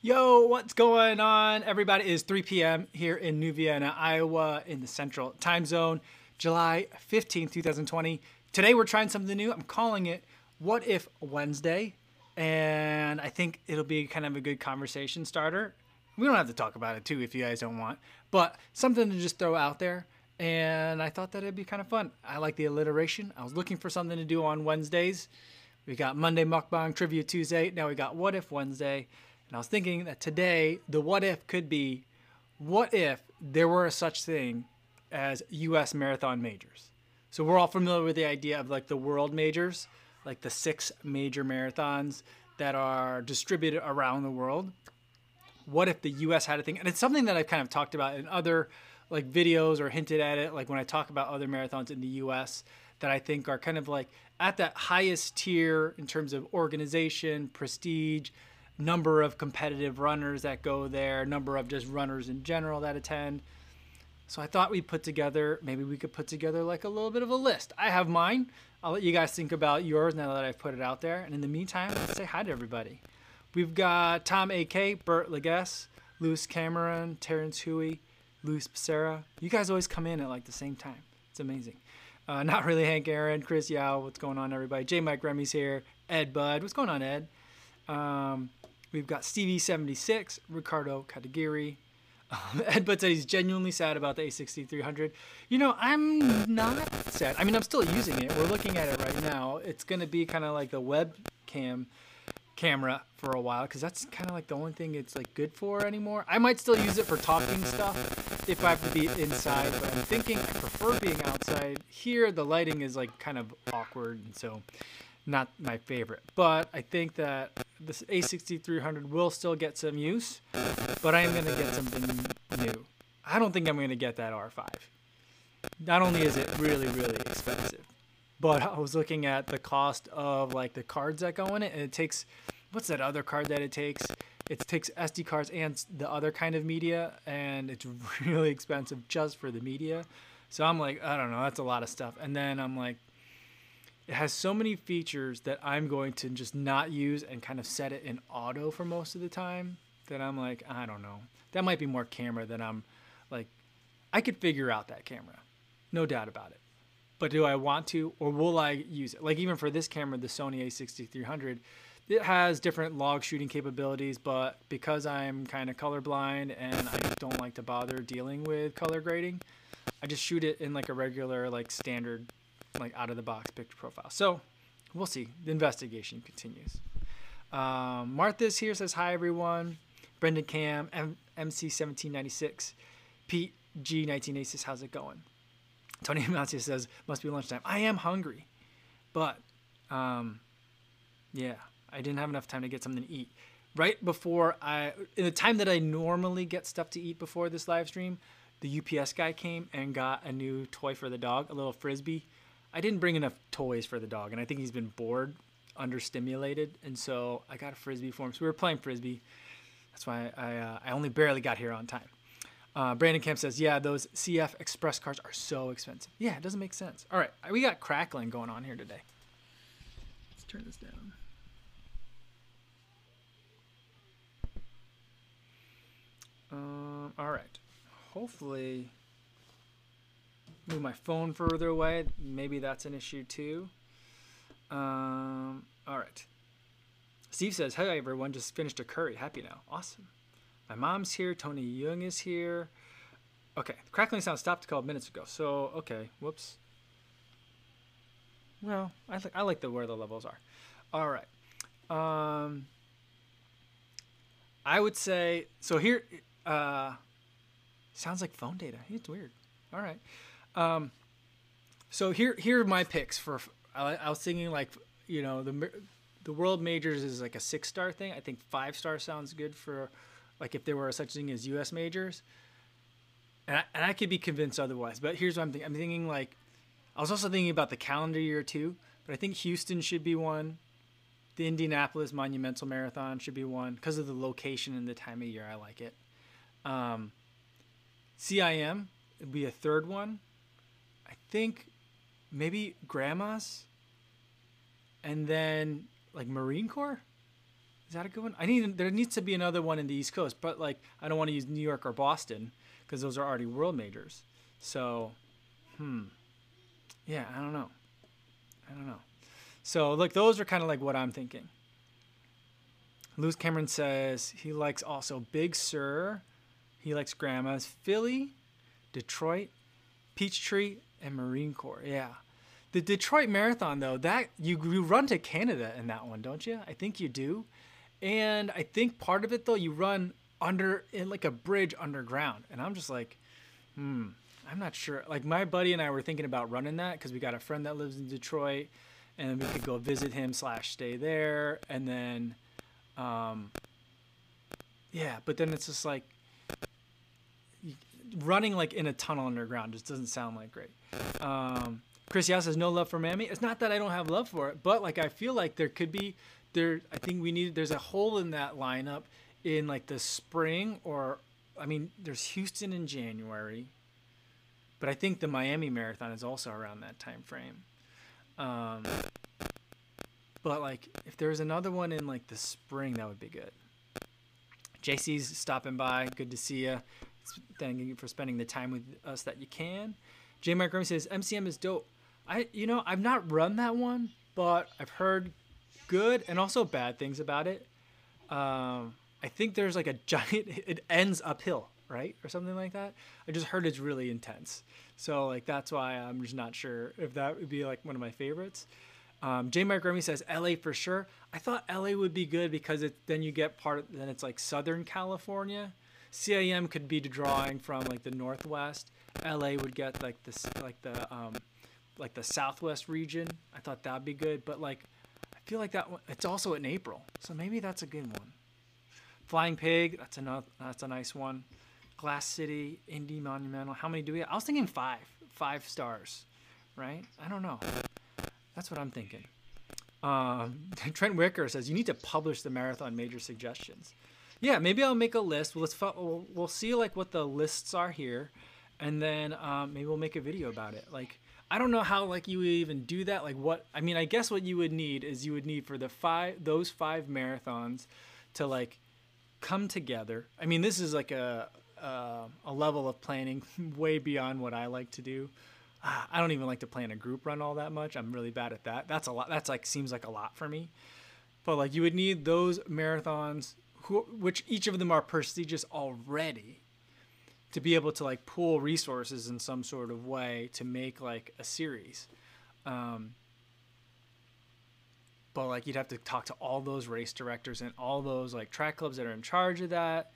Yo, what's going on? Everybody It is 3 p.m. here in New Vienna, Iowa, in the central time zone, July 15th, 2020. Today we're trying something new. I'm calling it What If Wednesday. And I think it'll be kind of a good conversation starter. We don't have to talk about it too if you guys don't want, but something to just throw out there. And I thought that it'd be kind of fun. I like the alliteration. I was looking for something to do on Wednesdays. We got Monday Mukbang Trivia Tuesday. Now we got What If Wednesday. And I was thinking that today, the what if could be what if there were a such thing as US marathon majors? So we're all familiar with the idea of like the world majors, like the six major marathons that are distributed around the world. What if the US had a thing? And it's something that I've kind of talked about in other like videos or hinted at it, like when I talk about other marathons in the US that I think are kind of like at that highest tier in terms of organization, prestige, number of competitive runners that go there, number of just runners in general that attend. So I thought we'd put together, maybe we could put together like a little bit of a list. I have mine. I'll let you guys think about yours now that I've put it out there. And in the meantime, let's say hi to everybody. We've got Tom AK, Bert Leguess, Lewis Cameron, Terrence Huey, Luis Becerra. You guys always come in at like the same time. It's amazing. Uh, not really Hank Aaron, Chris Yao. What's going on, everybody? J Mike Remy's here. Ed Bud. What's going on, Ed? Um, We've got Stevie76, Ricardo Katagiri. Um, Ed Bud said he's genuinely sad about the A6300. You know, I'm not sad. I mean, I'm still using it. We're looking at it right now. It's going to be kind of like the webcam camera for a while because that's kind of like the only thing it's like good for anymore. I might still use it for talking stuff if I have to be inside, but I'm thinking I prefer being outside. Here, the lighting is like kind of awkward, and so not my favorite. But I think that this A6300 will still get some use, but I am going to get something new. I don't think I'm going to get that R5. Not only is it really, really expensive, but I was looking at the cost of like the cards that go in it, and it takes what's that other card that it takes? It takes SD cards and the other kind of media, and it's really expensive just for the media. So I'm like, I don't know, that's a lot of stuff. And then I'm like, it has so many features that I'm going to just not use and kind of set it in auto for most of the time that I'm like, I don't know. That might be more camera than I'm like, I could figure out that camera, no doubt about it. But do I want to or will I use it? Like, even for this camera, the Sony a6300, it has different log shooting capabilities, but because I'm kind of colorblind and I don't like to bother dealing with color grading, I just shoot it in like a regular, like standard like out of the box picture profile. So we'll see. The investigation continues. Um, Martha's here says hi everyone. Brendan Cam M- MC 1796. Pete G 1980 says how's it going? Tony Amancia says must be lunchtime. I am hungry, but um, yeah, I didn't have enough time to get something to eat. Right before I, in the time that I normally get stuff to eat before this live stream, the UPS guy came and got a new toy for the dog, a little frisbee I didn't bring enough toys for the dog, and I think he's been bored, understimulated, and so I got a frisbee for him. So we were playing frisbee. That's why I uh, I only barely got here on time. Uh, Brandon Camp says, "Yeah, those CF Express cards are so expensive. Yeah, it doesn't make sense. All right, we got crackling going on here today. Let's turn this down." Um, all right. Hopefully move my phone further away. Maybe that's an issue too. Um, all right. Steve says, "Hey everyone, just finished a curry. Happy now. Awesome. My mom's here. Tony Young is here. Okay, the crackling sound stopped a couple minutes ago. So okay, whoops. Well, I, th- I like the where the levels are. All right. Um, I would say so. Here, uh, sounds like phone data. It's weird. All right. Um, so here here are my picks for. I, I was thinking like you know the the world majors is like a six star thing. I think five star sounds good for like if there were such thing as U.S. majors. And I, and I could be convinced otherwise. But here's what I'm thinking. I'm thinking like I was also thinking about the calendar year too. But I think Houston should be one. The Indianapolis Monumental Marathon should be one because of the location and the time of year. I like it. Um, CIM would be a third one I think maybe grandma's and then like Marine Corps. Is that a good one? I need there needs to be another one in the East Coast, but like I don't want to use New York or Boston because those are already world majors. So, hmm, yeah, I don't know. I don't know. So like those are kind of like what I'm thinking. Lewis Cameron says he likes also Big Sur. He likes Grandma's Philly, Detroit, Peachtree, and Marine Corps. Yeah. The Detroit Marathon though, that you you run to Canada in that one, don't you? I think you do. And I think part of it though, you run under in like a bridge underground. And I'm just like, hmm, I'm not sure. Like my buddy and I were thinking about running that because we got a friend that lives in Detroit, and we could go visit him slash stay there, and then, um, yeah. But then it's just like running like in a tunnel underground just doesn't sound like great. Um, Chris Yao says no love for Miami. It's not that I don't have love for it, but like I feel like there could be there. I think we need there's a hole in that lineup in like the spring or I mean there's Houston in January, but I think the Miami Marathon is also around that time frame. Um, but like if there's another one in like the spring, that would be good. JC's stopping by. Good to see you. Thank you for spending the time with us that you can. J. Mike Grimmy says MCM is dope. I you know I've not run that one, but I've heard good and also bad things about it. Um, I think there's like a giant. It ends uphill, right, or something like that. I just heard it's really intense. So like that's why I'm just not sure if that would be like one of my favorites. Um, J. Mike Grimmy says LA for sure. I thought LA would be good because it then you get part. Of, then it's like Southern California. CIM could be drawing from like the Northwest. LA would get like this like the um, like the Southwest region. I thought that'd be good, but like I feel like that one, it's also in April, so maybe that's a good one. Flying Pig, that's another that's a nice one. Glass City, Indy Monumental. How many do we have? I was thinking five, five stars, right? I don't know. That's what I'm thinking. Um, Trent Wicker says you need to publish the marathon major suggestions. Yeah, maybe I'll make a list. Let's we'll, we'll see like what the lists are here, and then um, maybe we'll make a video about it. Like I don't know how like you would even do that. Like what I mean, I guess what you would need is you would need for the five those five marathons to like come together. I mean, this is like a uh, a level of planning way beyond what I like to do. Uh, I don't even like to plan a group run all that much. I'm really bad at that. That's a lot. That's like seems like a lot for me. But like you would need those marathons, which each of them are prestigious already, to be able to like pool resources in some sort of way to make like a series. Um, but like you'd have to talk to all those race directors and all those like track clubs that are in charge of that.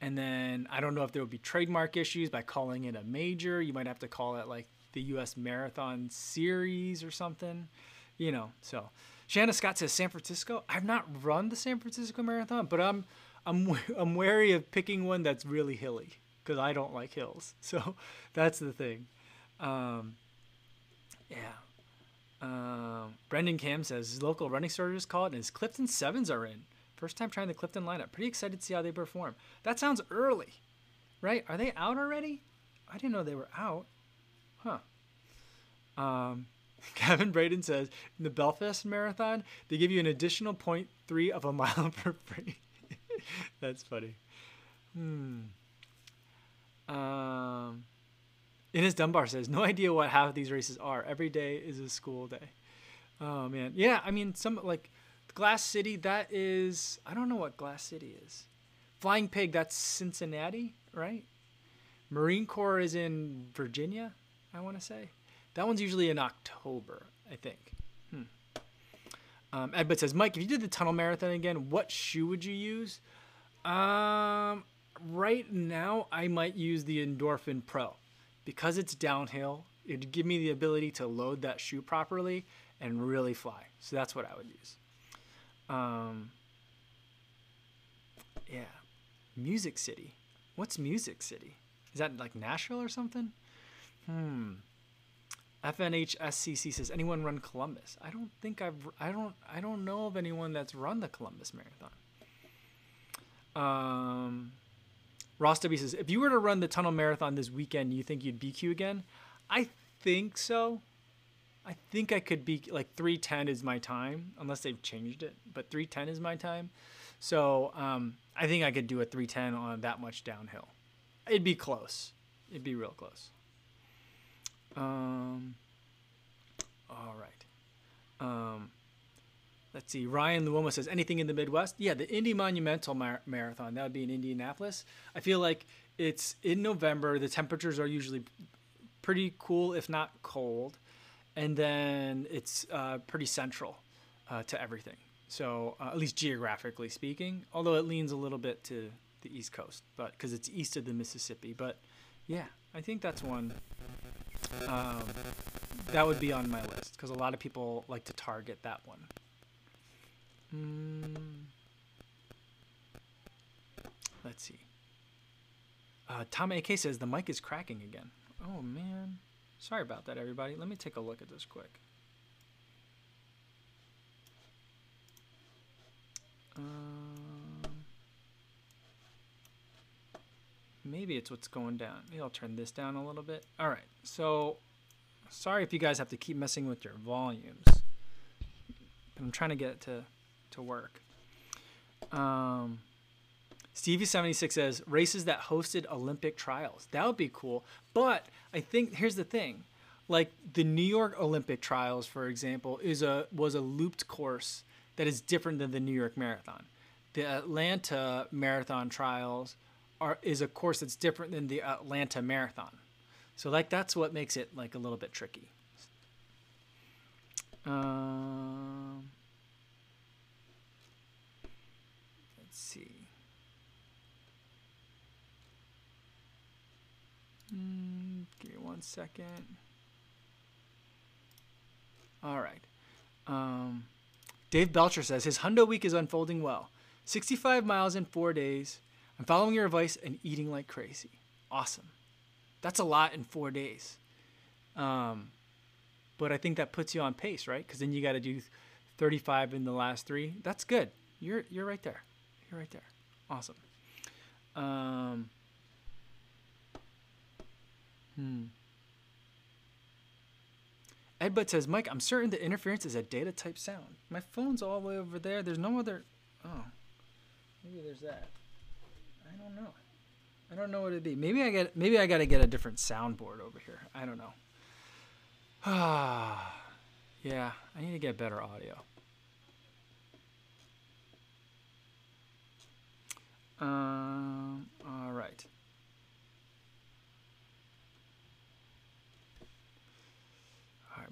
And then I don't know if there would be trademark issues by calling it a major. You might have to call it like the U.S. Marathon Series or something, you know. So, Shanna Scott says San Francisco. I've not run the San Francisco Marathon, but I'm I'm I'm wary of picking one that's really hilly because I don't like hills. So that's the thing. Um, yeah. Um, Brendan Cam says his local running starters call it, and his Clifton Sevens are in. First time trying the Clifton lineup. Pretty excited to see how they perform. That sounds early, right? Are they out already? I didn't know they were out. Huh. Um, Kevin Braden says in the Belfast Marathon, they give you an additional 0.3 of a mile for free. That's funny. Hmm. Um, Ines Dunbar says, no idea what half of these races are. Every day is a school day. Oh man, yeah. I mean, some like Glass City. That is, I don't know what Glass City is. Flying Pig. That's Cincinnati, right? Marine Corps is in Virginia. I want to say that one's usually in October. I think. Hmm. Um, says, Mike, if you did the tunnel marathon again, what shoe would you use? Um, right now I might use the Endorphin Pro because it's downhill. It'd give me the ability to load that shoe properly and really fly. So that's what I would use. Um, yeah, Music City. What's Music City? Is that like Nashville or something? Hmm. FNHSCC says anyone run Columbus? I don't think I've I don't I don't know of anyone that's run the Columbus Marathon. Um, Ross W says, if you were to run the tunnel marathon this weekend, you think you'd BQ again? I think so. I think I could be like 310 is my time, unless they've changed it, but 310 is my time. So um, I think I could do a 310 on that much downhill. It'd be close. It'd be real close. Um, all right. Um, let's see. Ryan Luoma says anything in the Midwest. Yeah, the Indy Monumental Mar- Marathon. That would be in Indianapolis. I feel like it's in November. The temperatures are usually pretty cool, if not cold, and then it's uh, pretty central uh, to everything. So uh, at least geographically speaking, although it leans a little bit to the East Coast, but because it's east of the Mississippi. But yeah, I think that's one um, that would be on my list because a lot of people like to target that one. Mm. Let's see. Uh, Tom AK says the mic is cracking again. Oh man, sorry about that, everybody. Let me take a look at this quick. Um, maybe it's what's going down. Maybe I'll turn this down a little bit. All right. So, sorry if you guys have to keep messing with your volumes. I'm trying to get it to to work. Um, Stevie76 says races that hosted Olympic trials. That would be cool. But I think here's the thing. Like the New York Olympic trials, for example, is a was a looped course that is different than the New York Marathon. The Atlanta Marathon trials are is a course that's different than the Atlanta Marathon. So like that's what makes it like a little bit tricky. Um, let's see. Mm, give me one second. All right. Um, Dave Belcher says his Hundo week is unfolding well. 65 miles in four days. I'm following your advice and eating like crazy. Awesome. That's a lot in four days. Um, but I think that puts you on pace, right? Because then you got to do 35 in the last three. That's good. You're you're right there. You're right there. Awesome. Um, hmm. Edbud says, Mike, I'm certain the interference is a data type sound. My phone's all the way over there. There's no other. Oh, maybe there's that. I don't know. I don't know what it'd be. Maybe I get. Maybe I got to get a different soundboard over here. I don't know. Ah, yeah. I need to get better audio. Um. All right.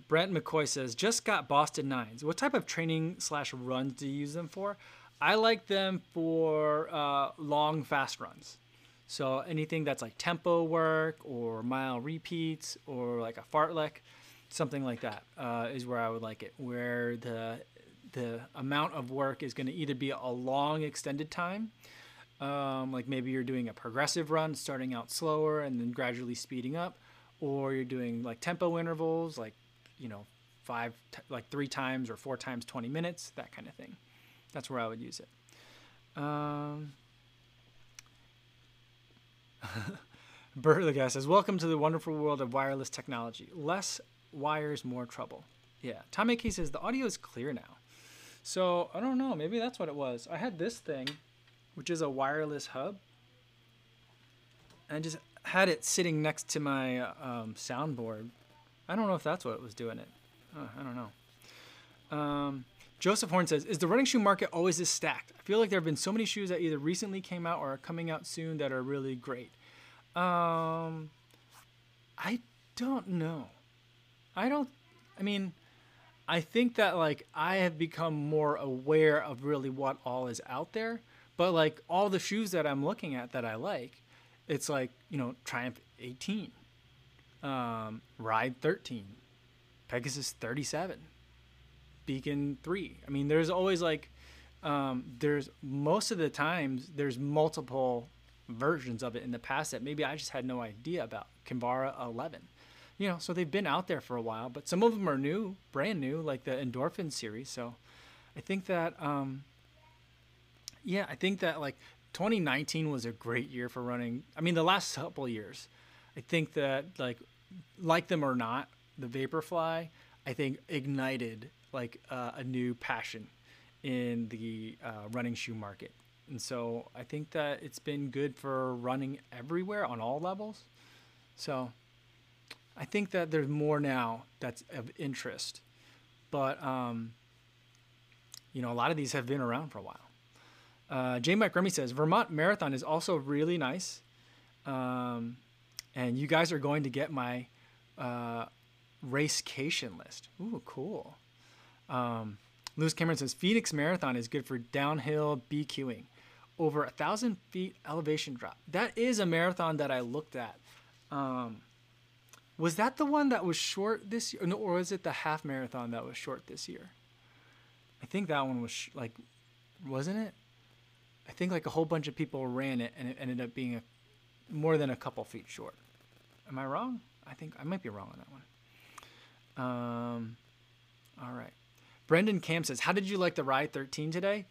Brent McCoy says, just got Boston Nines. What type of training slash runs do you use them for? I like them for uh, long, fast runs. So anything that's like tempo work or mile repeats or like a fartlek, something like that uh, is where I would like it. Where the the amount of work is going to either be a long extended time, um, like maybe you're doing a progressive run, starting out slower and then gradually speeding up, or you're doing like tempo intervals, like you know, five, t- like three times or four times 20 minutes, that kind of thing. That's where I would use it. Um, Bert the guy says, Welcome to the wonderful world of wireless technology. Less wires, more trouble. Yeah. Tom AK says, The audio is clear now. So I don't know. Maybe that's what it was. I had this thing, which is a wireless hub. And I just had it sitting next to my um, soundboard I don't know if that's what was doing it. Uh, I don't know. Um, Joseph Horn says, "Is the running shoe market always this stacked? I feel like there have been so many shoes that either recently came out or are coming out soon that are really great." Um, I don't know. I don't. I mean, I think that like I have become more aware of really what all is out there. But like all the shoes that I'm looking at that I like, it's like you know Triumph 18, um, Ride 13, Pegasus 37, Beacon 3. I mean, there's always like, um, there's most of the times there's multiple versions of it in the past that maybe I just had no idea about. Kinvara 11. You know, so they've been out there for a while, but some of them are new, brand new, like the Endorphin series. So I think that, um, yeah, I think that like 2019 was a great year for running. I mean, the last couple years, I think that like like them or not, the Vaporfly I think ignited like uh, a new passion in the uh, running shoe market. And so I think that it's been good for running everywhere on all levels. So I think that there's more now that's of interest. But, um, you know, a lot of these have been around for a while. Uh, J. Mike Remy says Vermont Marathon is also really nice. Um, and you guys are going to get my uh, racecation list. Ooh, cool. Um, Lewis Cameron says Phoenix Marathon is good for downhill BQing. Over a thousand feet elevation drop. That is a marathon that I looked at. Um, was that the one that was short this year, or was it the half marathon that was short this year? I think that one was sh- like, wasn't it? I think like a whole bunch of people ran it, and it ended up being a more than a couple feet short. Am I wrong? I think I might be wrong on that one. Um, all right. Brendan Cam says, "How did you like the Ride 13 today?"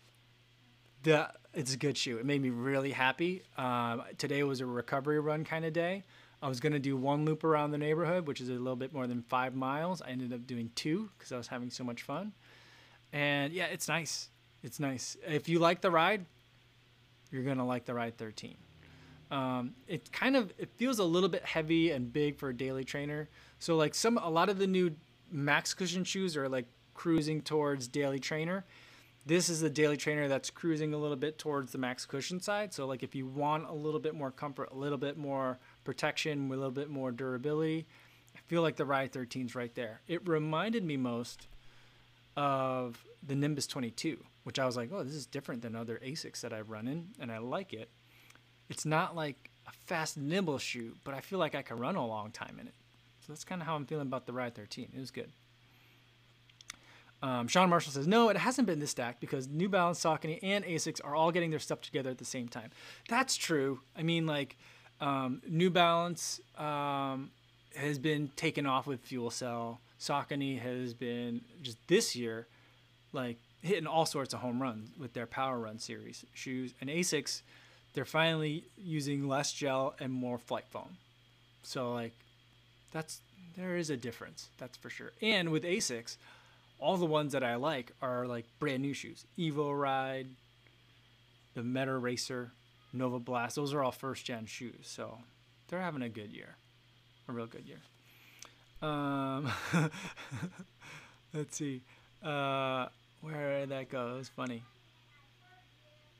The it's a good shoe. It made me really happy. Um, today was a recovery run kind of day. I was gonna do one loop around the neighborhood, which is a little bit more than five miles. I ended up doing two because I was having so much fun. And yeah, it's nice. It's nice. If you like the ride, you're gonna like the Ride 13. Um, it kind of it feels a little bit heavy and big for a daily trainer. So like some a lot of the new max cushion shoes are like cruising towards daily trainer. This is the daily trainer that's cruising a little bit towards the max cushion side. So like if you want a little bit more comfort, a little bit more protection, a little bit more durability, I feel like the Ride 13 is right there. It reminded me most of the Nimbus 22, which I was like, oh, this is different than other Asics that I've run in, and I like it. It's not like a fast, nimble shoe, but I feel like I can run a long time in it. So that's kind of how I'm feeling about the Ride 13. It was good. Um, Sean Marshall says, no, it hasn't been this stacked because New Balance, Saucony, and Asics are all getting their stuff together at the same time. That's true. I mean, like, um, New Balance um, has been taken off with fuel cell. Saucony has been just this year, like, hitting all sorts of home runs with their Power Run series shoes. And Asics, they're finally using less gel and more FlyteFoam. So, like, that's there is a difference, that's for sure. And with Asics, all the ones that I like are like brand new shoes. Evo Ride, the Meta Racer, Nova Blast. Those are all first gen shoes. So they're having a good year, a real good year. Um, let's see, uh, where that go? It was funny.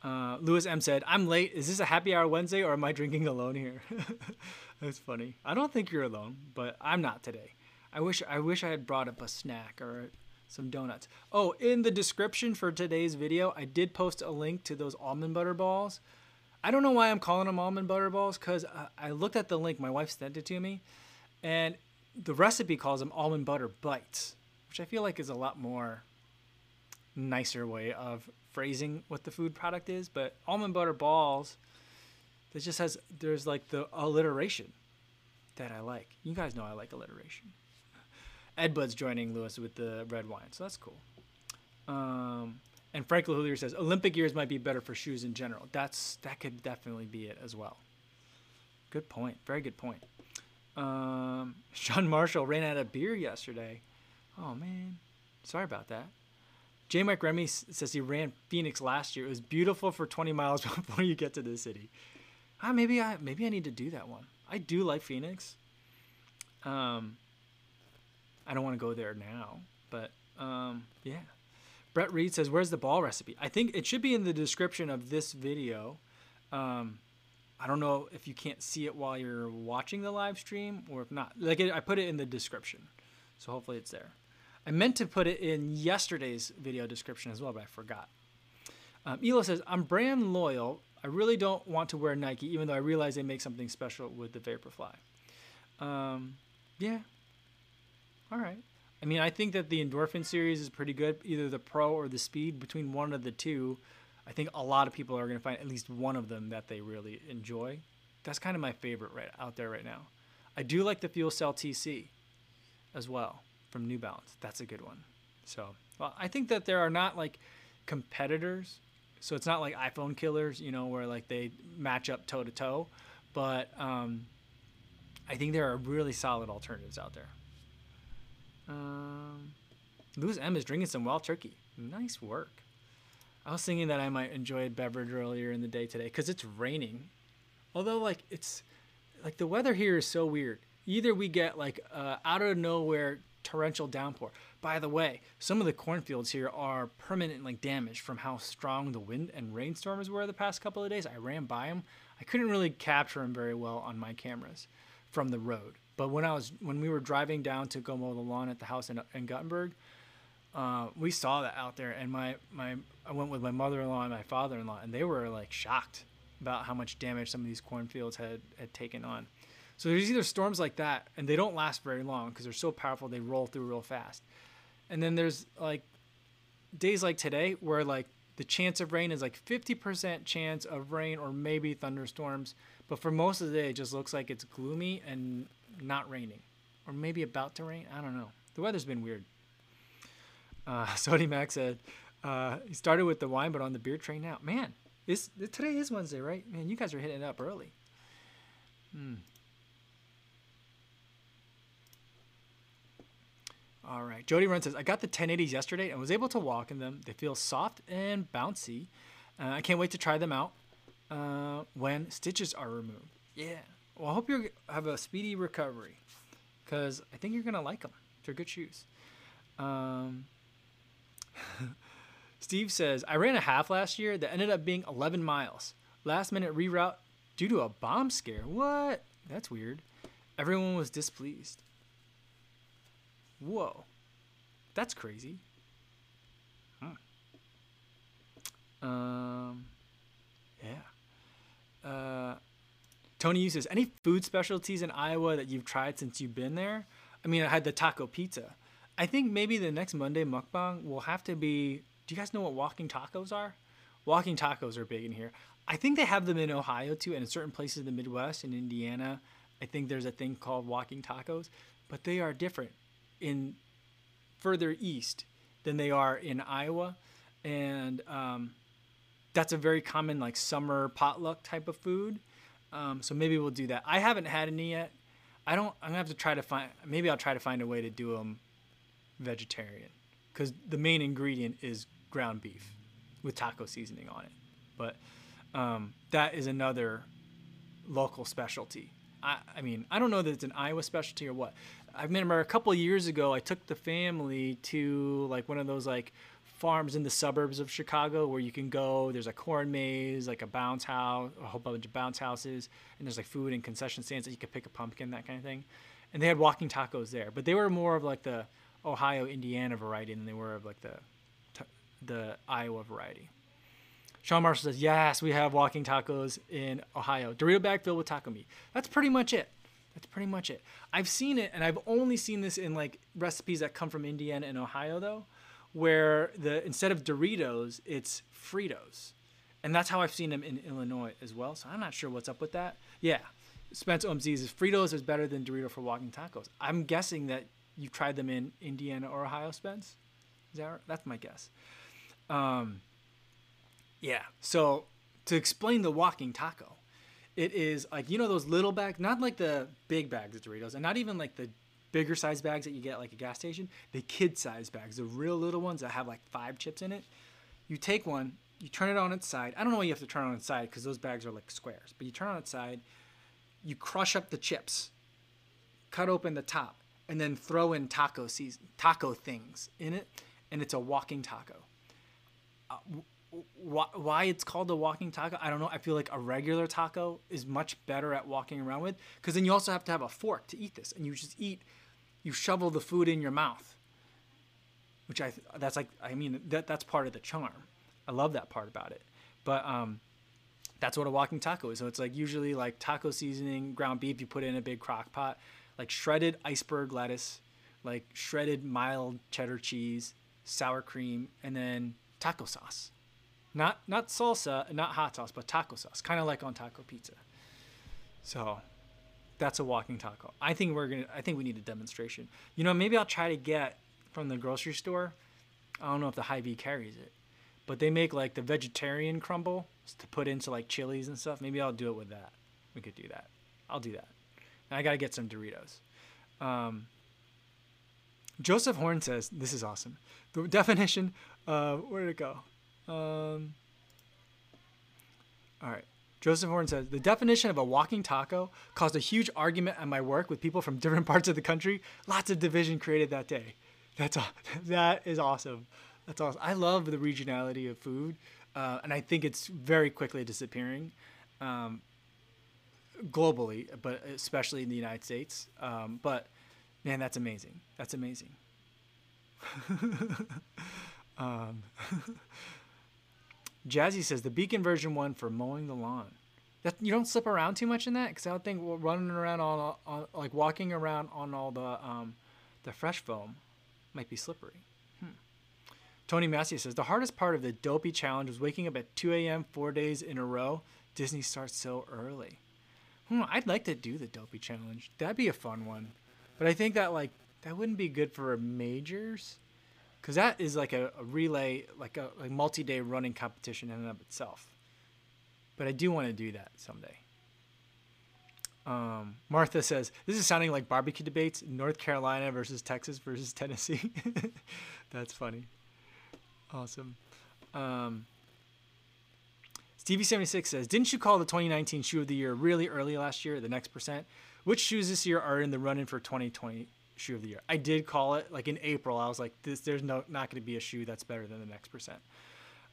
Uh, Lewis M said, "I'm late. Is this a happy hour Wednesday, or am I drinking alone here?" That's funny. I don't think you're alone, but I'm not today. I wish I wish I had brought up a snack or some donuts. Oh, in the description for today's video, I did post a link to those almond butter balls. I don't know why I'm calling them almond butter balls because uh, I looked at the link. My wife sent it to me, and the recipe calls them almond butter bites, which I feel like is a lot more nicer way of phrasing what the food product is. But almond butter balls, it just has there's like the alliteration that I like. You guys know I like alliteration. Ed Bud's joining Lewis with the red wine, so that's cool. Um, and Frank Lahulier says Olympic years might be better for shoes in general. That's that could definitely be it as well. Good point. Very good point. Um, Sean Marshall ran out of beer yesterday. Oh man, sorry about that. J. Mike Remy says he ran Phoenix last year. It was beautiful for 20 miles before you get to the city. Ah, maybe I maybe I need to do that one. I do like Phoenix. Um, I don't want to go there now, but um, yeah. Brett Reed says, "Where's the ball recipe?" I think it should be in the description of this video. Um, I don't know if you can't see it while you're watching the live stream or if not. Like I put it in the description, so hopefully it's there. I meant to put it in yesterday's video description as well, but I forgot. Um, Elo says, "I'm brand loyal. I really don't want to wear Nike, even though I realize they make something special with the Vaporfly." Um, yeah, all right. I mean, I think that the Endorphin series is pretty good, either the Pro or the Speed. Between one of the two, I think a lot of people are going to find at least one of them that they really enjoy. That's kind of my favorite right out there right now. I do like the Fuel Cell TC as well from New Balance. That's a good one. So, well, I think that there are not like competitors. So it's not like iPhone killers, you know, where like they match up toe to toe. But um, I think there are really solid alternatives out there. Um, Lewis M is drinking some wild turkey. Nice work. I was thinking that I might enjoy a beverage earlier in the day today because it's raining. Although, like, it's like the weather here is so weird. Either we get like uh, out of nowhere torrential downpour. By the way, some of the cornfields here are permanently damaged from how strong the wind and rainstorms were the past couple of days. I ran by them. I couldn't really capture them very well on my cameras from the road. But when I was when we were driving down to go mow the lawn at the house in, in Guttenberg, uh, we saw that out there, and my my I went with my mother-in-law and my father-in-law, and they were like shocked about how much damage some of these cornfields had had taken on. So there's either storms like that, and they don't last very long because they're so powerful they roll through real fast, and then there's like days like today where like the chance of rain is like 50% chance of rain or maybe thunderstorms, but for most of the day it just looks like it's gloomy and not raining, or maybe about to rain. I don't know. The weather's been weird. Uh, Sody Mac said uh, he started with the wine, but on the beer train now. Man, this today is Wednesday, right? Man, you guys are hitting it up early. Hmm. All right. Jody Run says, I got the 1080s yesterday and was able to walk in them. They feel soft and bouncy. Uh, I can't wait to try them out uh, when stitches are removed. Yeah. Well, I hope you have a speedy recovery because I think you're going to like them. They're good shoes. Um, Steve says, I ran a half last year that ended up being 11 miles. Last minute reroute due to a bomb scare. What? That's weird. Everyone was displeased. Whoa. That's crazy. Huh. Um, yeah. Uh, Tony uses any food specialties in Iowa that you've tried since you've been there? I mean, I had the taco pizza. I think maybe the next Monday mukbang will have to be. Do you guys know what walking tacos are? Walking tacos are big in here. I think they have them in Ohio too, and in certain places in the Midwest, in Indiana. I think there's a thing called walking tacos, but they are different in further east than they are in Iowa, and um, that's a very common like summer potluck type of food. Um, so maybe we'll do that. I haven't had any yet. I don't. I'm gonna have to try to find. Maybe I'll try to find a way to do them vegetarian, because the main ingredient is ground beef with taco seasoning on it. But um, that is another local specialty. I, I mean, I don't know that it's an Iowa specialty or what. I remember a couple years ago, I took the family to like one of those like farms in the suburbs of Chicago where you can go. There's a corn maze, like a bounce house, a whole bunch of bounce houses, and there's like food and concession stands that you could pick a pumpkin, that kind of thing. And they had walking tacos there, but they were more of like the Ohio, Indiana variety than they were of like the the Iowa variety. Sean Marshall says, "Yes, we have walking tacos in Ohio. Dorito bag filled with taco meat. That's pretty much it. That's pretty much it. I've seen it, and I've only seen this in like recipes that come from Indiana and Ohio, though where the instead of Doritos, it's Fritos. And that's how I've seen them in Illinois as well. So I'm not sure what's up with that. Yeah. Spence OMZ is Fritos is better than Dorito for walking tacos. I'm guessing that you've tried them in Indiana or Ohio, Spence. Is that right? That's my guess. Um, yeah. So to explain the walking taco, it is like you know those little bags, not like the big bags of Doritos, and not even like the bigger size bags that you get like a gas station, the kid size bags, the real little ones that have like five chips in it. You take one, you turn it on its side. I don't know why you have to turn it on its side because those bags are like squares, but you turn on its side, you crush up the chips, cut open the top, and then throw in taco season, taco things in it, and it's a walking taco. Uh, why, why it's called a walking taco, I don't know. I feel like a regular taco is much better at walking around with because then you also have to have a fork to eat this, and you just eat you shovel the food in your mouth which i that's like i mean that that's part of the charm. I love that part about it. But um that's what a walking taco is. So it's like usually like taco seasoning ground beef you put in a big crock pot like shredded iceberg lettuce like shredded mild cheddar cheese sour cream and then taco sauce. Not not salsa not hot sauce but taco sauce kind of like on taco pizza. So that's a walking taco. I think we're gonna. I think we need a demonstration. You know, maybe I'll try to get from the grocery store. I don't know if the Hy-Vee carries it, but they make like the vegetarian crumble to put into like chilies and stuff. Maybe I'll do it with that. We could do that. I'll do that. And I gotta get some Doritos. Um, Joseph Horn says this is awesome. The definition. Where did it go? Um, all right. Joseph Horn says the definition of a walking taco caused a huge argument at my work with people from different parts of the country. Lots of division created that day. That's that is awesome. That's awesome. I love the regionality of food, uh, and I think it's very quickly disappearing, um, globally, but especially in the United States. Um, but man, that's amazing. That's amazing. um, Jazzy says the Beacon version one for mowing the lawn. That you don't slip around too much in that because I would think running around on, on like walking around on all the um, the fresh foam might be slippery. Hmm. Tony Massey says the hardest part of the dopey challenge was waking up at 2 a.m. four days in a row. Disney starts so early. Hmm, I'd like to do the dopey challenge. That'd be a fun one, but I think that like that wouldn't be good for majors because that is like a, a relay, like a like multi-day running competition in and of itself. But I do want to do that someday. Um, Martha says this is sounding like barbecue debates: North Carolina versus Texas versus Tennessee. That's funny. Awesome. Um, Stevie76 says, Didn't you call the 2019 shoe of the year really early last year, the next percent? Which shoes this year are in the running in for 2020 shoe of the year. I did call it like in April. I was like, this, there's no not going to be a shoe that's better than the next percent.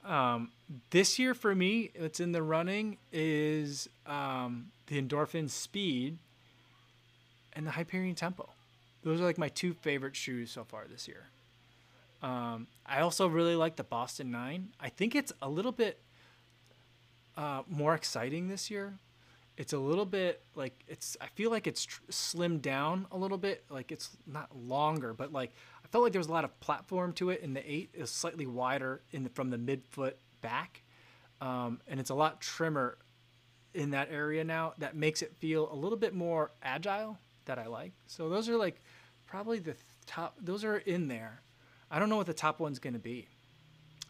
Um, this year for me, it's in the running is um, the Endorphin Speed and the Hyperion Tempo. Those are like my two favorite shoes so far this year. Um, I also really like the Boston Nine. I think it's a little bit uh, more exciting this year it's a little bit like it's i feel like it's tr- slimmed down a little bit like it's not longer but like i felt like there was a lot of platform to it and the eight is slightly wider in the, from the midfoot back um, and it's a lot trimmer in that area now that makes it feel a little bit more agile that i like. So those are like probably the top those are in there. I don't know what the top one's going to be.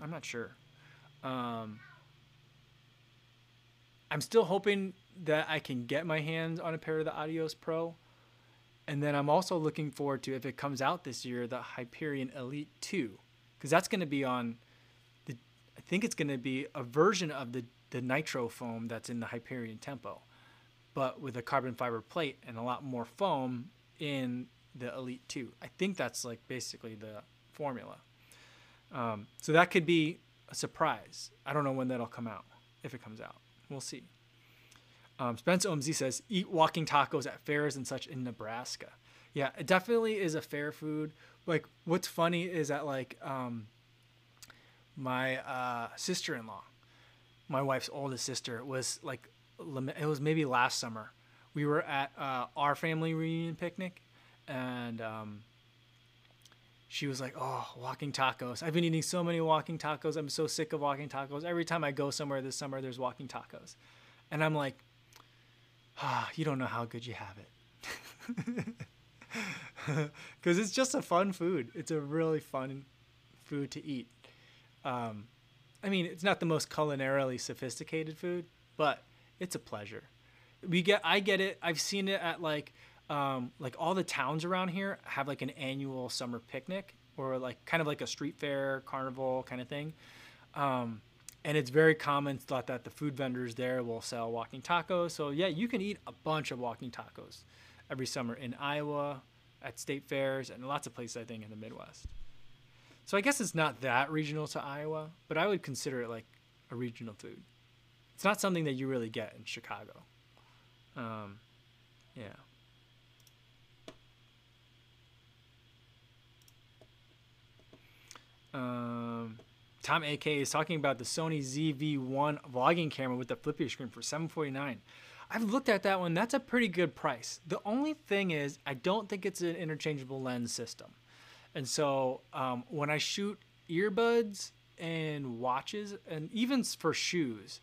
I'm not sure. Um, i'm still hoping that I can get my hands on a pair of the Adios Pro. And then I'm also looking forward to if it comes out this year, the Hyperion Elite 2, because that's going to be on the. I think it's going to be a version of the the nitro foam that's in the Hyperion Tempo, but with a carbon fiber plate and a lot more foam in the Elite 2. I think that's like basically the formula. Um, so that could be a surprise. I don't know when that'll come out. If it comes out, we'll see. Um, Spence OMZ says, eat walking tacos at fairs and such in Nebraska. Yeah, it definitely is a fair food. Like, what's funny is that, like, um, my uh, sister in law, my wife's oldest sister, was like, it was maybe last summer. We were at uh, our family reunion picnic, and um, she was like, "Oh, walking tacos! I've been eating so many walking tacos. I'm so sick of walking tacos. Every time I go somewhere this summer, there's walking tacos," and I'm like, ah, you don't know how good you have it. Because it's just a fun food. It's a really fun food to eat. Um, I mean, it's not the most culinarily sophisticated food, but it's a pleasure. We get, I get it. I've seen it at like, um, like all the towns around here have like an annual summer picnic or like kind of like a street fair, carnival kind of thing. Um, and it's very common thought that the food vendors there will sell walking tacos. So yeah, you can eat a bunch of walking tacos every summer in Iowa, at state fairs, and lots of places I think in the Midwest. So I guess it's not that regional to Iowa, but I would consider it like a regional food. It's not something that you really get in Chicago. Um, yeah. Um, Tom AK is talking about the Sony ZV-1 vlogging camera with the flippy screen for 749. I've looked at that one. That's a pretty good price. The only thing is, I don't think it's an interchangeable lens system. And so um, when I shoot earbuds and watches, and even for shoes,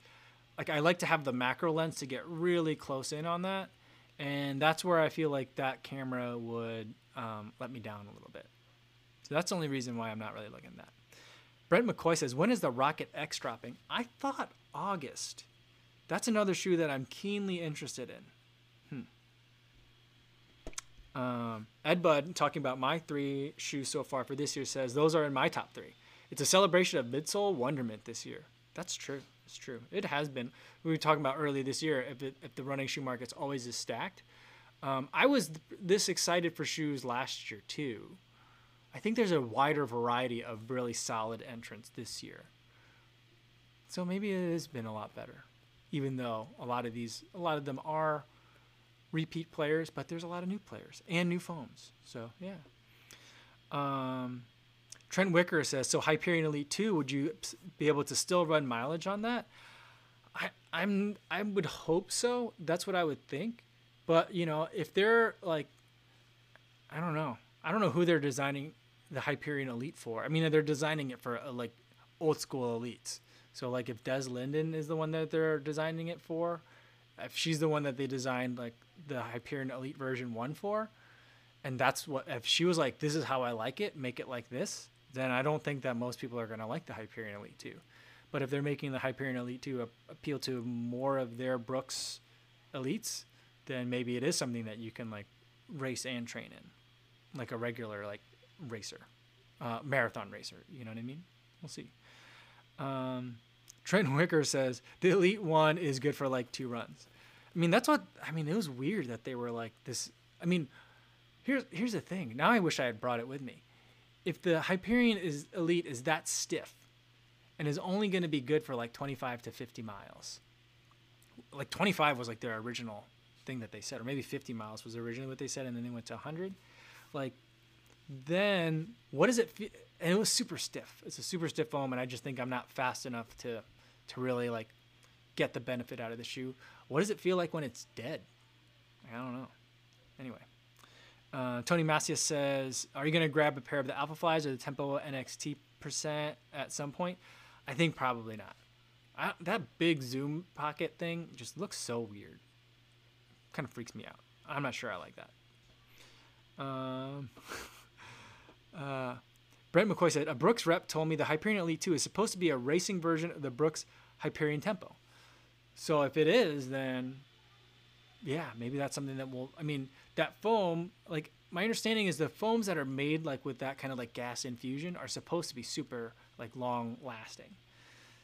like I like to have the macro lens to get really close in on that. And that's where I feel like that camera would um, let me down a little bit. So that's the only reason why I'm not really looking at that. Brent McCoy says, when is the Rocket X dropping? I thought August. That's another shoe that I'm keenly interested in. Hmm. Um, Ed Bud, talking about my three shoes so far for this year, says those are in my top three. It's a celebration of midsole wonderment this year. That's true. It's true. It has been. We were talking about earlier this year. If, it, if the running shoe market's always is stacked, um, I was this excited for shoes last year too. I think there's a wider variety of really solid entrants this year. So maybe it has been a lot better, even though a lot of these, a lot of them are repeat players, but there's a lot of new players and new foams. So yeah. Um, Trent Wicker says, so Hyperion Elite 2, would you be able to still run mileage on that? I, I'm I would hope so. That's what I would think. But you know, if they're like, I don't know. I don't know who they're designing the Hyperion Elite for. I mean, they're designing it for uh, like old school elites. So like, if Des Linden is the one that they're designing it for, if she's the one that they designed like the Hyperion Elite version one for, and that's what if she was like, this is how I like it, make it like this, then I don't think that most people are going to like the Hyperion Elite 2. But if they're making the Hyperion Elite 2 appeal to more of their Brooks elites, then maybe it is something that you can like race and train in, like a regular like racer, uh, marathon racer. You know what I mean? We'll see. Um, Trent Wicker says the Elite One is good for like two runs. I mean, that's what I mean. It was weird that they were like this. I mean, here's here's the thing. Now I wish I had brought it with me if the Hyperion is elite is that stiff and is only going to be good for like 25 to 50 miles, like 25 was like their original thing that they said, or maybe 50 miles was originally what they said, and then they went to 100. Like, then what does it feel? And it was super stiff. It's a super stiff foam, and I just think I'm not fast enough to to really like get the benefit out of the shoe. What does it feel like when it's dead? I don't know. Anyway. Uh, Tony Macias says, "Are you going to grab a pair of the Alphaflys or the Tempo NXT percent at some point?" I think probably not. I, that big zoom pocket thing just looks so weird. Kind of freaks me out. I'm not sure I like that. Um, uh, Brent McCoy said, "A Brooks rep told me the Hyperion Elite 2 is supposed to be a racing version of the Brooks Hyperion Tempo. So if it is, then yeah, maybe that's something that will. I mean, that foam, like my understanding is the foams that are made like with that kind of like gas infusion are supposed to be super like long lasting.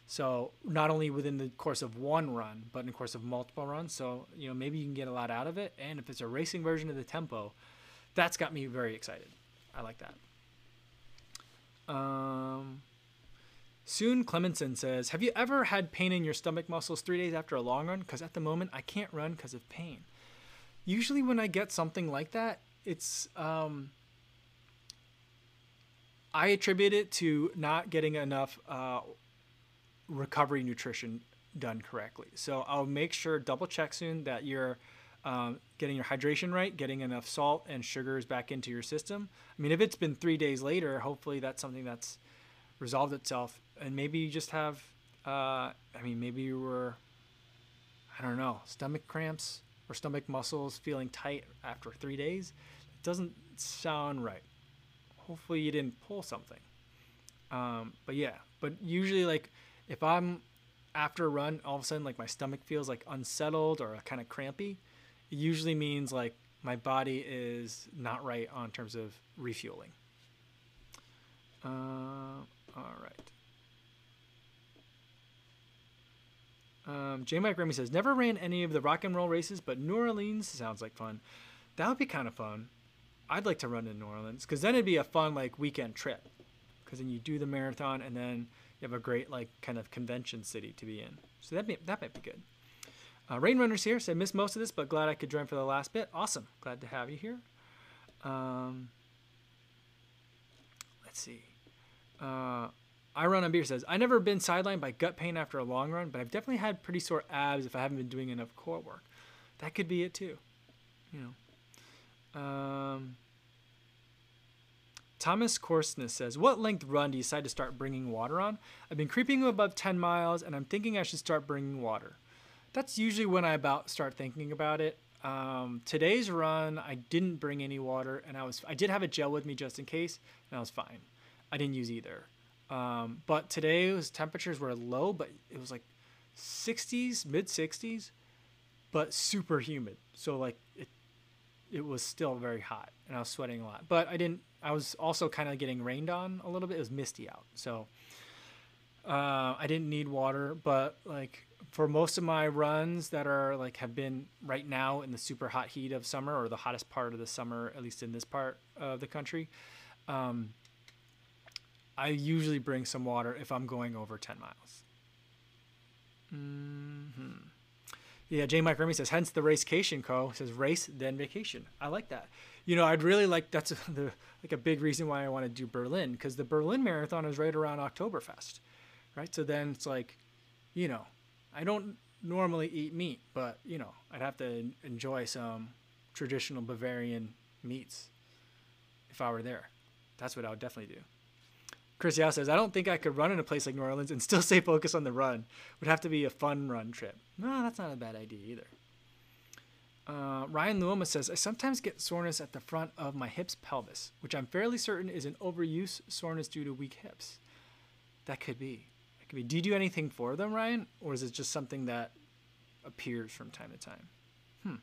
So not only within the course of one run, but in the course of multiple runs. So you know maybe you can get a lot out of it. And if it's a racing version of the tempo, that's got me very excited. I like that. Um, Soon Clemenson says, Have you ever had pain in your stomach muscles three days after a long run? Because at the moment, I can't run because of pain. Usually, when I get something like that, it's. Um, I attribute it to not getting enough uh, recovery nutrition done correctly. So I'll make sure, double check soon that you're um, getting your hydration right, getting enough salt and sugars back into your system. I mean, if it's been three days later, hopefully that's something that's resolved itself. And maybe you just have uh, i mean maybe you were i don't know stomach cramps or stomach muscles feeling tight after three days. It doesn't sound right. Hopefully you didn't pull something. Um, but yeah but usually like if i'm after a run all of a sudden like my stomach feels like unsettled or kind of crampy usually means like my body is not right on terms of refueling uh, all right Um, J. Mike Remy says, never ran any of the rock and roll races, but New Orleans sounds like fun. That would be kind of fun. I'd like to run in New Orleans because then it'd be a fun like weekend trip. Because then you do the marathon and then you have a great like kind of convention city to be in. So that that might be good. Uh, Rain Runners here said missed most of this, but glad I could join for the last bit. Awesome, glad to have you here. Um, let's see. Uh, I run on beer says, I never been sidelined by gut pain after a long run, but I've definitely had pretty sore abs if I haven't been doing enough core work. That could be it too. You know. Um, Thomas Korsness says, What length run do you decide to start bringing water on? I've been creeping above 10 miles and I'm thinking I should start bringing water. That's usually when I about start thinking about it. Um, today's run, I didn't bring any water and I was I did have a gel with me just in case, and I was fine. I didn't use either. Um, but today's temperatures were low, but it was like 60s, mid 60s, but super humid. So like it, it was still very hot and I was sweating a lot. But I didn't. I was also kind of getting rained on a little bit. It was misty out, so uh, I didn't need water. But like for most of my runs that are like have been right now in the super hot heat of summer or the hottest part of the summer, at least in this part of the country, um, I usually bring some water if I'm going over 10 miles. Mm-hmm. Yeah, J. Mike Remy says, hence the racecation co says race then vacation. I like that. You know, I'd really like that's a, the like a big reason why I want to do Berlin because the Berlin Marathon is right around Oktoberfest, right? So then it's like, you know, I don't normally eat meat, but you know, I'd have to enjoy some traditional Bavarian meats if I were there. That's what I would definitely do. Chris Yao says, I don't think I could run in a place like New Orleans and still stay focused on the run. Would have to be a fun run trip. No, that's not a bad idea either. Uh, Ryan Luoma says, I sometimes get soreness at the front of my hips pelvis, which I'm fairly certain is an overuse soreness due to weak hips. That could be. Be. Do you do anything for them, Ryan? Or is it just something that appears from time to time? Hmm.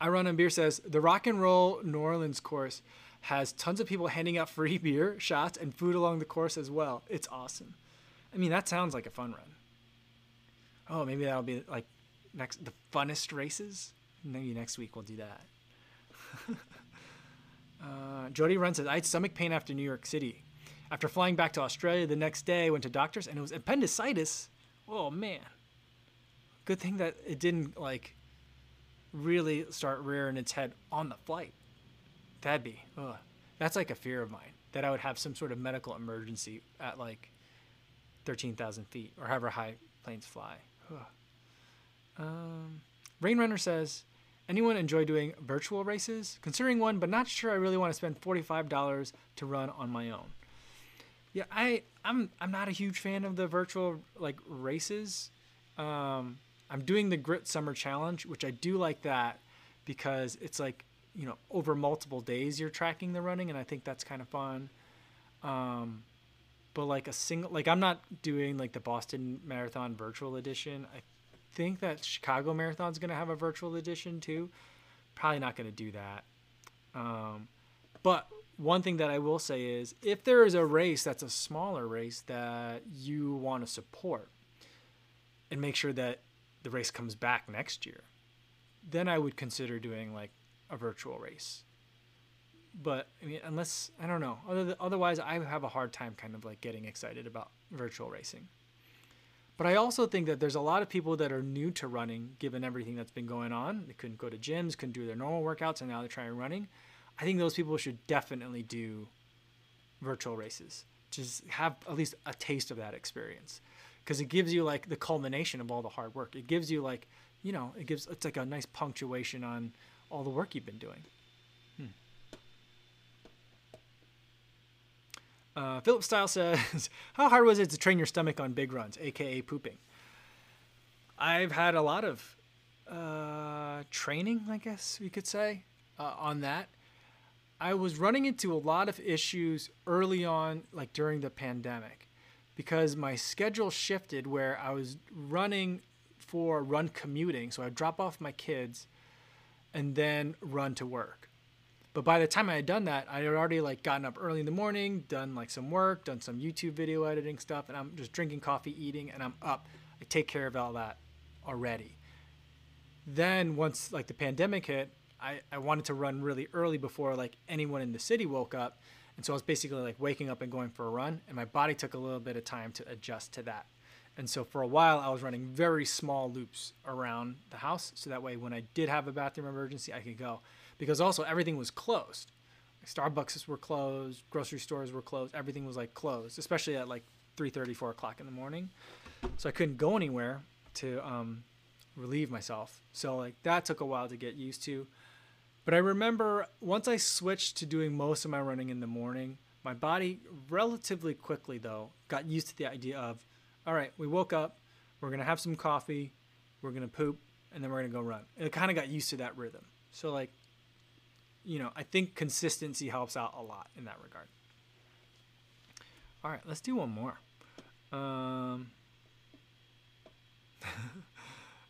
I Run on Beer says, the Rock and Roll New Orleans course has tons of people handing out free beer, shots, and food along the course as well. It's awesome. I mean, that sounds like a fun run. Oh, maybe that'll be like next the funnest races. Maybe next week we'll do that. uh, Jody runs says I had stomach pain after New York City. After flying back to Australia the next day, went to doctors and it was appendicitis. Oh man. Good thing that it didn't like really start rearing its head on the flight. That'd be, ugh. That's like a fear of mine that I would have some sort of medical emergency at like 13,000 feet or however high planes fly. Um, Rainrunner says, anyone enjoy doing virtual races? Considering one, but not sure I really want to spend $45 to run on my own. Yeah, I I'm I'm not a huge fan of the virtual like races. Um, I'm doing the Grit Summer Challenge, which I do like that because it's like you know over multiple days you're tracking the running and i think that's kind of fun. Um, but like a single like i'm not doing like the boston marathon virtual edition. I think that chicago marathon's going to have a virtual edition too. Probably not going to do that. Um, but one thing that i will say is if there is a race that's a smaller race that you want to support and make sure that the race comes back next year then i would consider doing like a virtual race. But I mean, unless I don't know, other otherwise, I have a hard time kind of like getting excited about virtual racing. But I also think that there's a lot of people that are new to running, given everything that's been going on. They couldn't go to gyms, couldn't do their normal workouts, and now they're trying running. I think those people should definitely do virtual races. Just have at least a taste of that experience, because it gives you like the culmination of all the hard work. It gives you like, you know, it gives it's like a nice punctuation on all the work you've been doing. Hmm. Uh, Philip Style says, How hard was it to train your stomach on big runs, aka pooping? I've had a lot of uh, training, I guess we could say, uh, on that. I was running into a lot of issues early on, like during the pandemic, because my schedule shifted where I was running for run commuting. So I'd drop off my kids and then run to work. But by the time I had done that, I had already like gotten up early in the morning, done like some work, done some YouTube video editing stuff, and I'm just drinking coffee, eating, and I'm up. I take care of all that already. Then once like the pandemic hit, I, I wanted to run really early before like anyone in the city woke up. And so I was basically like waking up and going for a run, and my body took a little bit of time to adjust to that. And so for a while, I was running very small loops around the house. So that way, when I did have a bathroom emergency, I could go. Because also, everything was closed. Starbucks were closed, grocery stores were closed, everything was like closed, especially at like 3 4 o'clock in the morning. So I couldn't go anywhere to um, relieve myself. So, like, that took a while to get used to. But I remember once I switched to doing most of my running in the morning, my body relatively quickly, though, got used to the idea of all right, we woke up, we're gonna have some coffee, we're gonna poop, and then we're gonna go run. it kind of got used to that rhythm. So like, you know, I think consistency helps out a lot in that regard. All right, let's do one more. Um,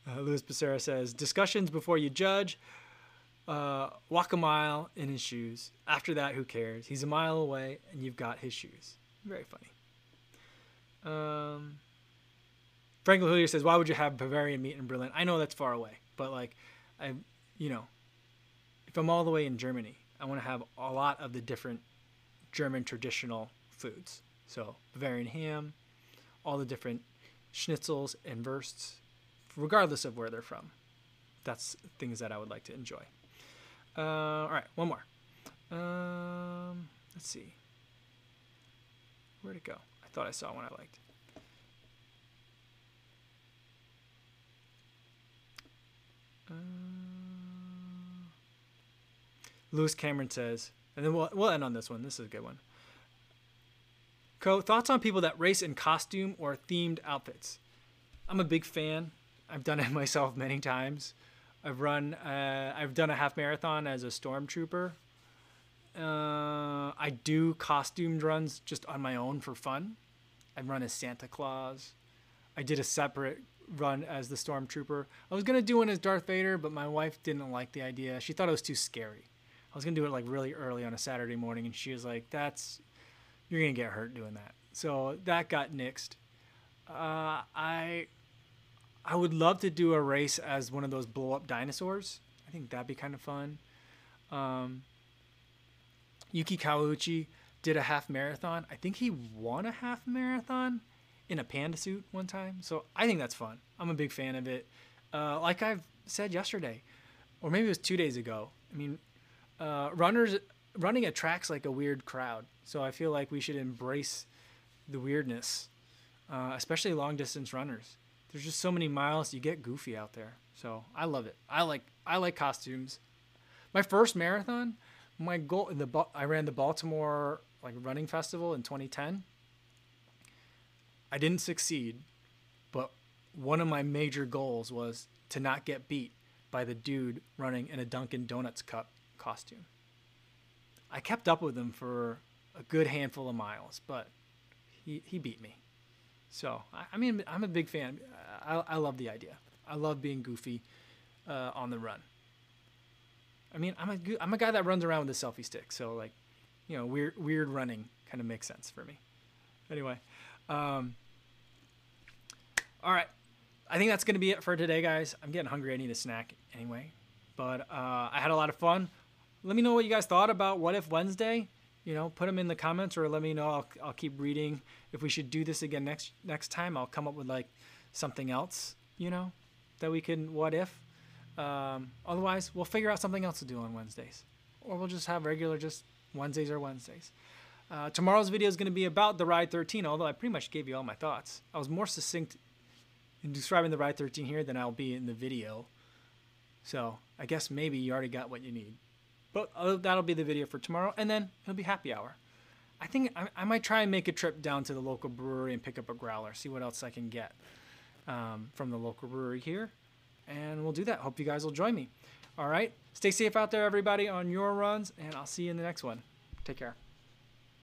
Uh, Luis Becerra says discussions before you judge. Uh, walk a mile in his shoes. After that, who cares? He's a mile away, and you've got his shoes. Very funny. Um, Franklin Hillier says, "Why would you have Bavarian meat in Berlin?" I know that's far away, but like, I, you know, if I'm all the way in Germany, I want to have a lot of the different German traditional foods. So Bavarian ham, all the different schnitzels and wursts, regardless of where they're from. That's things that I would like to enjoy. Uh, all right, one more. Um, let's see. Where'd it go? I thought I saw one I liked. Uh, Lewis Cameron says, and then we'll, we'll end on this one. This is a good one. Co, thoughts on people that race in costume or themed outfits? I'm a big fan. I've done it myself many times. I've run, uh, I've done a half marathon as a stormtrooper. Uh, I do costumed runs just on my own for fun. I've run as Santa Claus. I did a separate run as the stormtrooper. I was gonna do one as Darth Vader, but my wife didn't like the idea. She thought it was too scary. I was gonna do it like really early on a Saturday morning, and she was like, "That's you're gonna get hurt doing that." So that got nixed. Uh, I I would love to do a race as one of those blow up dinosaurs. I think that'd be kind of fun. Um, Yuki Kawauchi did a half marathon. I think he won a half marathon in a panda suit one time. So I think that's fun. I'm a big fan of it. Uh, like I've said yesterday, or maybe it was two days ago. I mean, uh, runners running attracts like a weird crowd. So I feel like we should embrace the weirdness, uh, especially long distance runners. There's just so many miles. You get goofy out there. So I love it. I like I like costumes. My first marathon, my goal in the I ran the Baltimore like running festival in 2010. I didn't succeed, but one of my major goals was to not get beat by the dude running in a Dunkin' Donuts cup costume. I kept up with him for a good handful of miles, but he, he beat me. So, I, mean, I'm a big fan. I, I love the idea. I love being goofy uh, on the run. I mean, I'm a, I'm a guy that runs around with a selfie stick. So, like, you know, weird, weird running kind of makes sense for me. Anyway, um, all right. I think that's to be it for today, guys. I'm getting hungry. I need a snack anyway. But uh, I had a lot of fun. Let me know what you guys thought about What If Wednesday. You know, put them in the comments or let me know. I'll, I'll keep reading. If we should do this again next next time, I'll come up with like something else, you know, that we can what if. Um, otherwise, we'll figure out something else to do on Wednesdays. Or we'll just have regular, just Wednesdays or Wednesdays. Uh, tomorrow's video is going to be about the Ride 13, although I pretty much gave you all my thoughts. I was more succinct in describing the Ride 13 here than I'll be in the video. So I guess maybe you already got what you need. But uh, that'll be the video for tomorrow, and then it'll be happy hour. I think I, I, might try and make a trip down to the local brewery and pick up a growler, see what else I can get um, from the local brewery here. And we'll do that. Hope you guys will join me. All right. Stay safe out there, everybody, on your runs, and I'll see you in the next one. Take care.